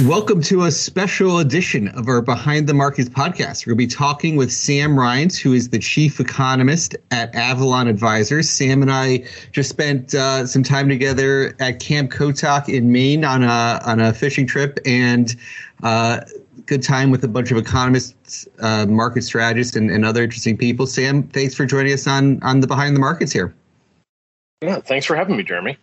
Welcome to a special edition of our Behind the Markets podcast. We're going to be talking with Sam Rines, who is the chief economist at Avalon Advisors. Sam and I just spent uh, some time together at Camp Kotok in Maine on a on a fishing trip, and uh, good time with a bunch of economists, uh, market strategists, and, and other interesting people. Sam, thanks for joining us on on the Behind the Markets here. Yeah, thanks for having me, Jeremy.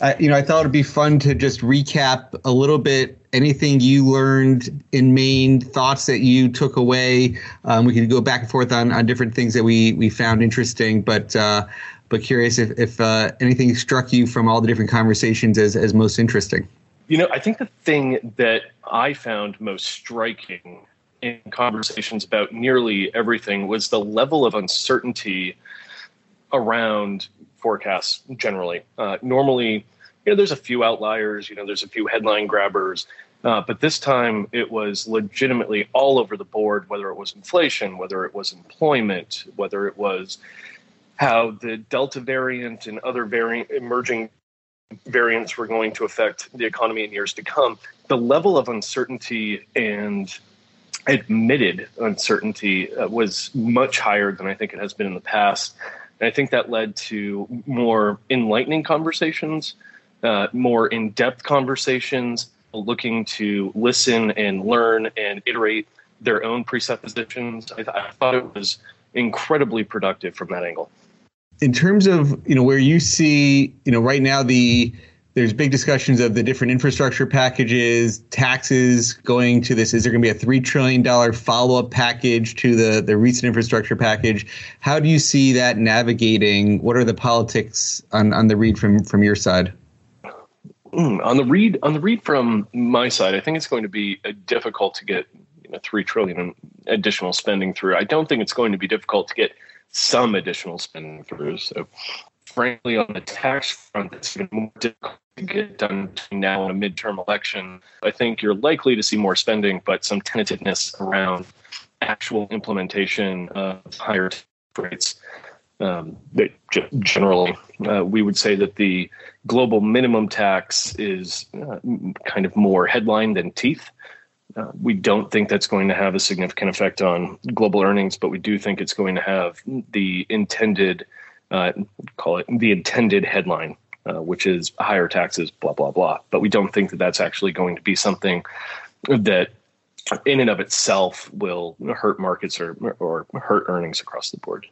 Uh, you know, I thought it'd be fun to just recap a little bit anything you learned in Maine, thoughts that you took away. Um, we could go back and forth on, on different things that we we found interesting, but uh, but curious if if uh, anything struck you from all the different conversations as as most interesting. You know, I think the thing that I found most striking in conversations about nearly everything was the level of uncertainty around forecasts generally. Uh, normally, you know, there's a few outliers, you know, there's a few headline grabbers, uh, but this time it was legitimately all over the board, whether it was inflation, whether it was employment, whether it was how the Delta variant and other variant emerging variants were going to affect the economy in years to come. The level of uncertainty and admitted uncertainty uh, was much higher than I think it has been in the past. And I think that led to more enlightening conversations, uh, more in depth conversations, looking to listen and learn and iterate their own presuppositions. I, th- I thought it was incredibly productive from that angle. In terms of you know where you see you know right now the there's big discussions of the different infrastructure packages, taxes going to this. Is there going to be a three trillion dollar follow up package to the the recent infrastructure package? How do you see that navigating? What are the politics on on the read from from your side? Mm, on the read on the read from my side, I think it's going to be uh, difficult to get you know three trillion additional spending through. I don't think it's going to be difficult to get some additional spending through. So frankly, on the tax front, it's even more difficult to get done between now and a midterm election. I think you're likely to see more spending, but some tentativeness around actual implementation of higher rates. Um, generally, uh, we would say that the global minimum tax is uh, kind of more headline than teeth. Uh, we don't think that's going to have a significant effect on global earnings, but we do think it's going to have the intended uh, call it the intended headline, uh, which is higher taxes, blah, blah, blah. But we don't think that that's actually going to be something that in and of itself will hurt markets or, or hurt earnings across the board.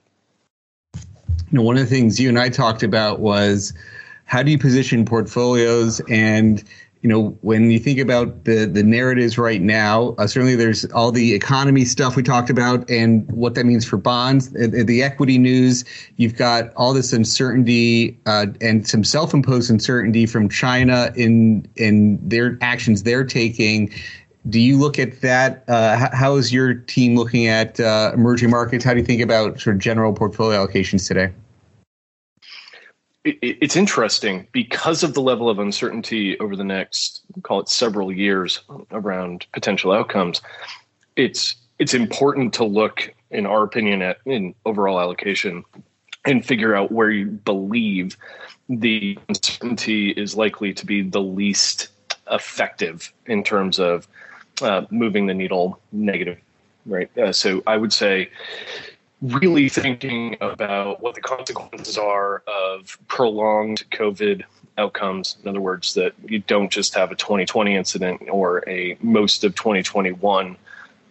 You know, one of the things you and I talked about was how do you position portfolios and you know, when you think about the the narratives right now, uh, certainly there's all the economy stuff we talked about and what that means for bonds. The, the equity news, you've got all this uncertainty uh, and some self-imposed uncertainty from China in in their actions they're taking. Do you look at that? Uh, how is your team looking at uh, emerging markets? How do you think about sort of general portfolio allocations today? It's interesting because of the level of uncertainty over the next call it several years around potential outcomes it's it's important to look in our opinion at in overall allocation and figure out where you believe the uncertainty is likely to be the least effective in terms of uh, moving the needle negative right? Uh, so i would say really thinking about what the consequences are of prolonged COVID outcomes. In other words, that you don't just have a 2020 incident or a most of 2021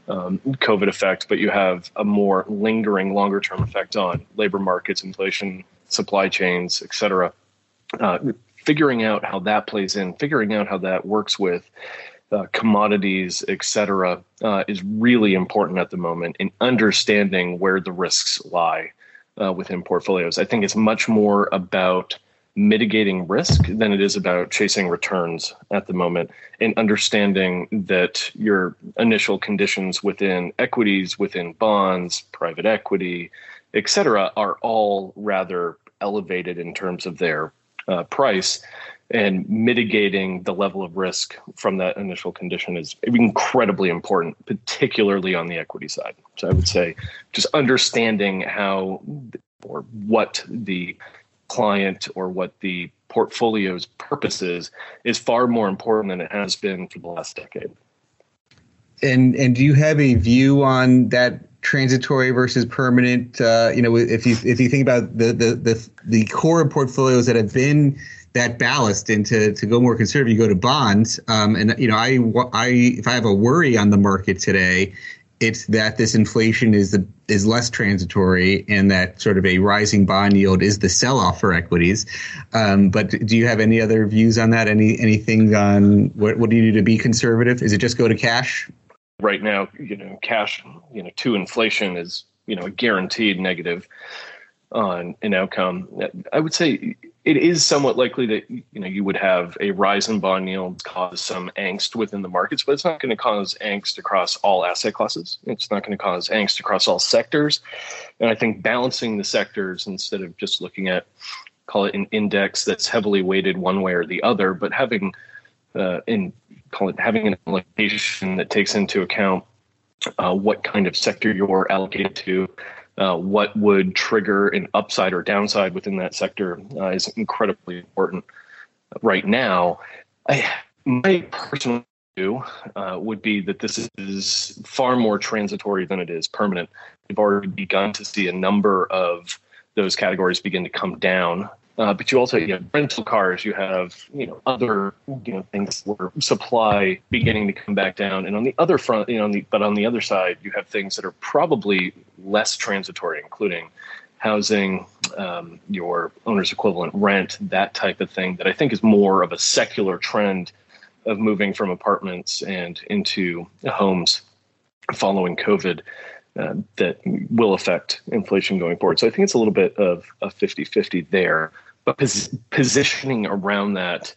um, COVID effect, but you have a more lingering, longer term effect on labor markets, inflation, supply chains, et cetera. Uh, figuring out how that plays in, figuring out how that works with uh, commodities, et cetera, uh, is really important at the moment in understanding where the risks lie uh, within portfolios. I think it's much more about mitigating risk than it is about chasing returns at the moment and understanding that your initial conditions within equities, within bonds, private equity, et cetera, are all rather elevated in terms of their uh, price and mitigating the level of risk from that initial condition is incredibly important, particularly on the equity side. So I would say just understanding how or what the client or what the portfolio's purpose is is far more important than it has been for the last decade. And and do you have a view on that transitory versus permanent? Uh, you know, if you if you think about the the the, the core portfolios that have been that ballast and to, to go more conservative, you go to bonds. Um, and you know, I, I if I have a worry on the market today, it's that this inflation is the is less transitory and that sort of a rising bond yield is the sell off for equities. Um, but do you have any other views on that? Any anything on what what do you do to be conservative? Is it just go to cash? Right now, you know, cash, you know, to inflation is you know a guaranteed negative on an outcome. I would say it is somewhat likely that you know you would have a rise in bond yields cause some angst within the markets, but it's not going to cause angst across all asset classes. It's not going to cause angst across all sectors. And I think balancing the sectors instead of just looking at call it an index that's heavily weighted one way or the other, but having uh, in call it having an allocation that takes into account uh, what kind of sector you're allocated to, uh, what would trigger an upside or downside within that sector uh, is incredibly important right now. I, my personal view uh, would be that this is far more transitory than it is permanent. We've already begun to see a number of those categories begin to come down uh, but you also you have rental cars, you have you know other you know things where supply beginning to come back down, and on the other front, you know, on the, but on the other side, you have things that are probably less transitory, including housing, um, your owner's equivalent rent, that type of thing. That I think is more of a secular trend of moving from apartments and into homes following COVID uh, that will affect inflation going forward. So I think it's a little bit of a 50 50 there. But pos- positioning around that,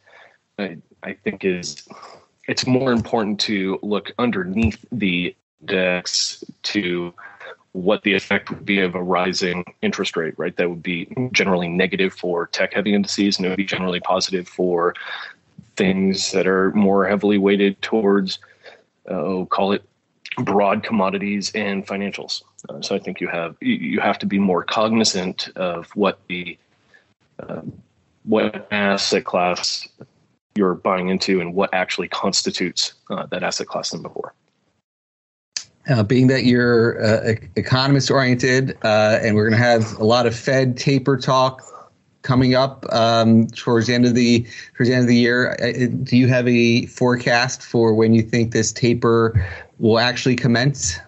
I, I, think, is it's more important to look underneath the index to what the effect would be of a rising interest rate, right? That would be generally negative for tech heavy indices, and it would be generally positive for things that are more heavily weighted towards, oh, call it broad commodities and financials. Uh, so I think you have you have to be more cognizant of what the uh, what asset class you're buying into and what actually constitutes uh, that asset class than before. Uh, being that you're uh, economist oriented, uh, and we're going to have a lot of Fed taper talk coming up um, towards the end of the towards the end of the year. Do you have a forecast for when you think this taper will actually commence?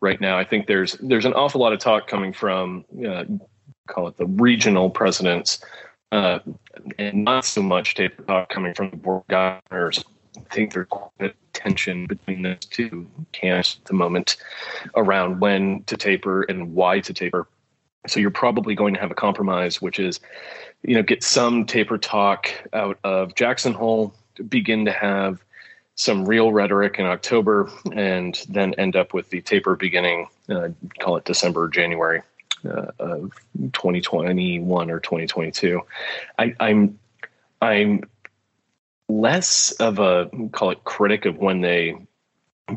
Right now, I think there's there's an awful lot of talk coming from uh, call it the regional presidents, uh, and not so much taper talk coming from the board governors. I think there's quite a tension between those two camps at the moment around when to taper and why to taper. So you're probably going to have a compromise, which is, you know, get some taper talk out of Jackson Hole, begin to have some real rhetoric in October, and then end up with the taper beginning, uh, call it December, January uh, of 2021 or 2022. I, I'm I'm less of a call it critic of when they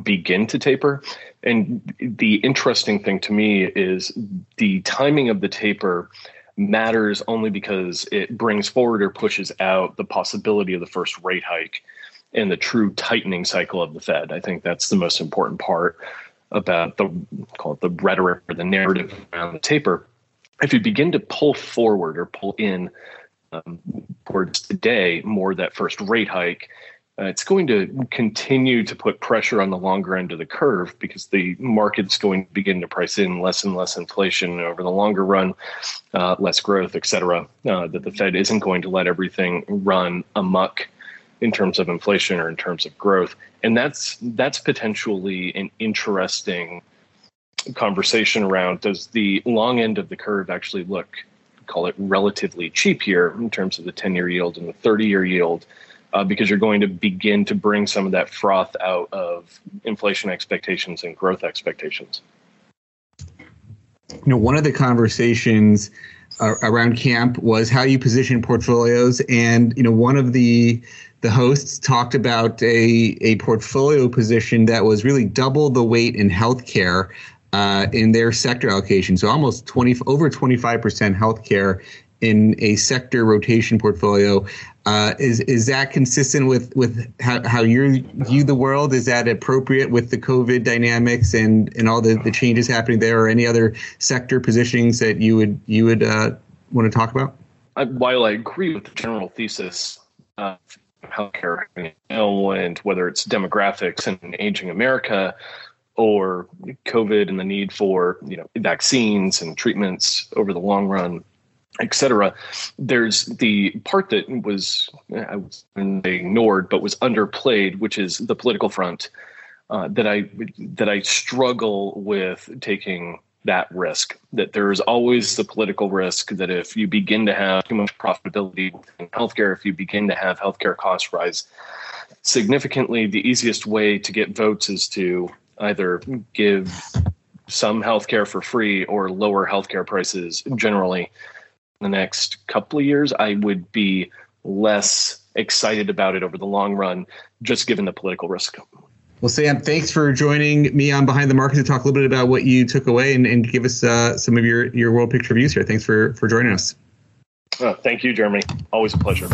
begin to taper. And the interesting thing to me is the timing of the taper matters only because it brings forward or pushes out the possibility of the first rate hike and the true tightening cycle of the Fed. I think that's the most important part about the call it the rhetoric or the narrative around the taper. If you begin to pull forward or pull in um, towards today more that first rate hike, uh, it's going to continue to put pressure on the longer end of the curve because the market's going to begin to price in less and less inflation over the longer run, uh, less growth, et cetera. Uh, that the Fed isn't going to let everything run amuck in terms of inflation or in terms of growth and that's that's potentially an interesting conversation around does the long end of the curve actually look call it relatively cheap here in terms of the 10 year yield and the 30 year yield. Uh, because you're going to begin to bring some of that froth out of inflation expectations and growth expectations. You know, one of the conversations around camp was how you position portfolios, and you know, one of the the hosts talked about a a portfolio position that was really double the weight in healthcare uh, in their sector allocation. So almost 20 over 25% healthcare in a sector rotation portfolio. Uh, is is that consistent with with how, how you view the world? Is that appropriate with the COVID dynamics and, and all the, the changes happening there, or any other sector positionings that you would you would uh, want to talk about? I, while I agree with the general thesis of healthcare, and whether it's demographics and aging America, or COVID and the need for you know vaccines and treatments over the long run, etc. There's the part that was I was ignored but was underplayed, which is the political front. Uh, that I that I struggle with taking that risk. That there is always the political risk that if you begin to have too much profitability in healthcare, if you begin to have healthcare costs rise significantly, the easiest way to get votes is to either give some healthcare for free or lower healthcare prices generally the next couple of years, I would be less excited about it over the long run, just given the political risk. Well, Sam, thanks for joining me on Behind the Market to talk a little bit about what you took away and, and give us uh, some of your, your world picture views here. Thanks for, for joining us. Uh, thank you, Jeremy. Always a pleasure.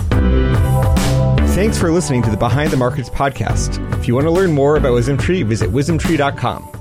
Thanks for listening to the Behind the Markets podcast. If you want to learn more about WisdomTree, visit wisdomtree.com.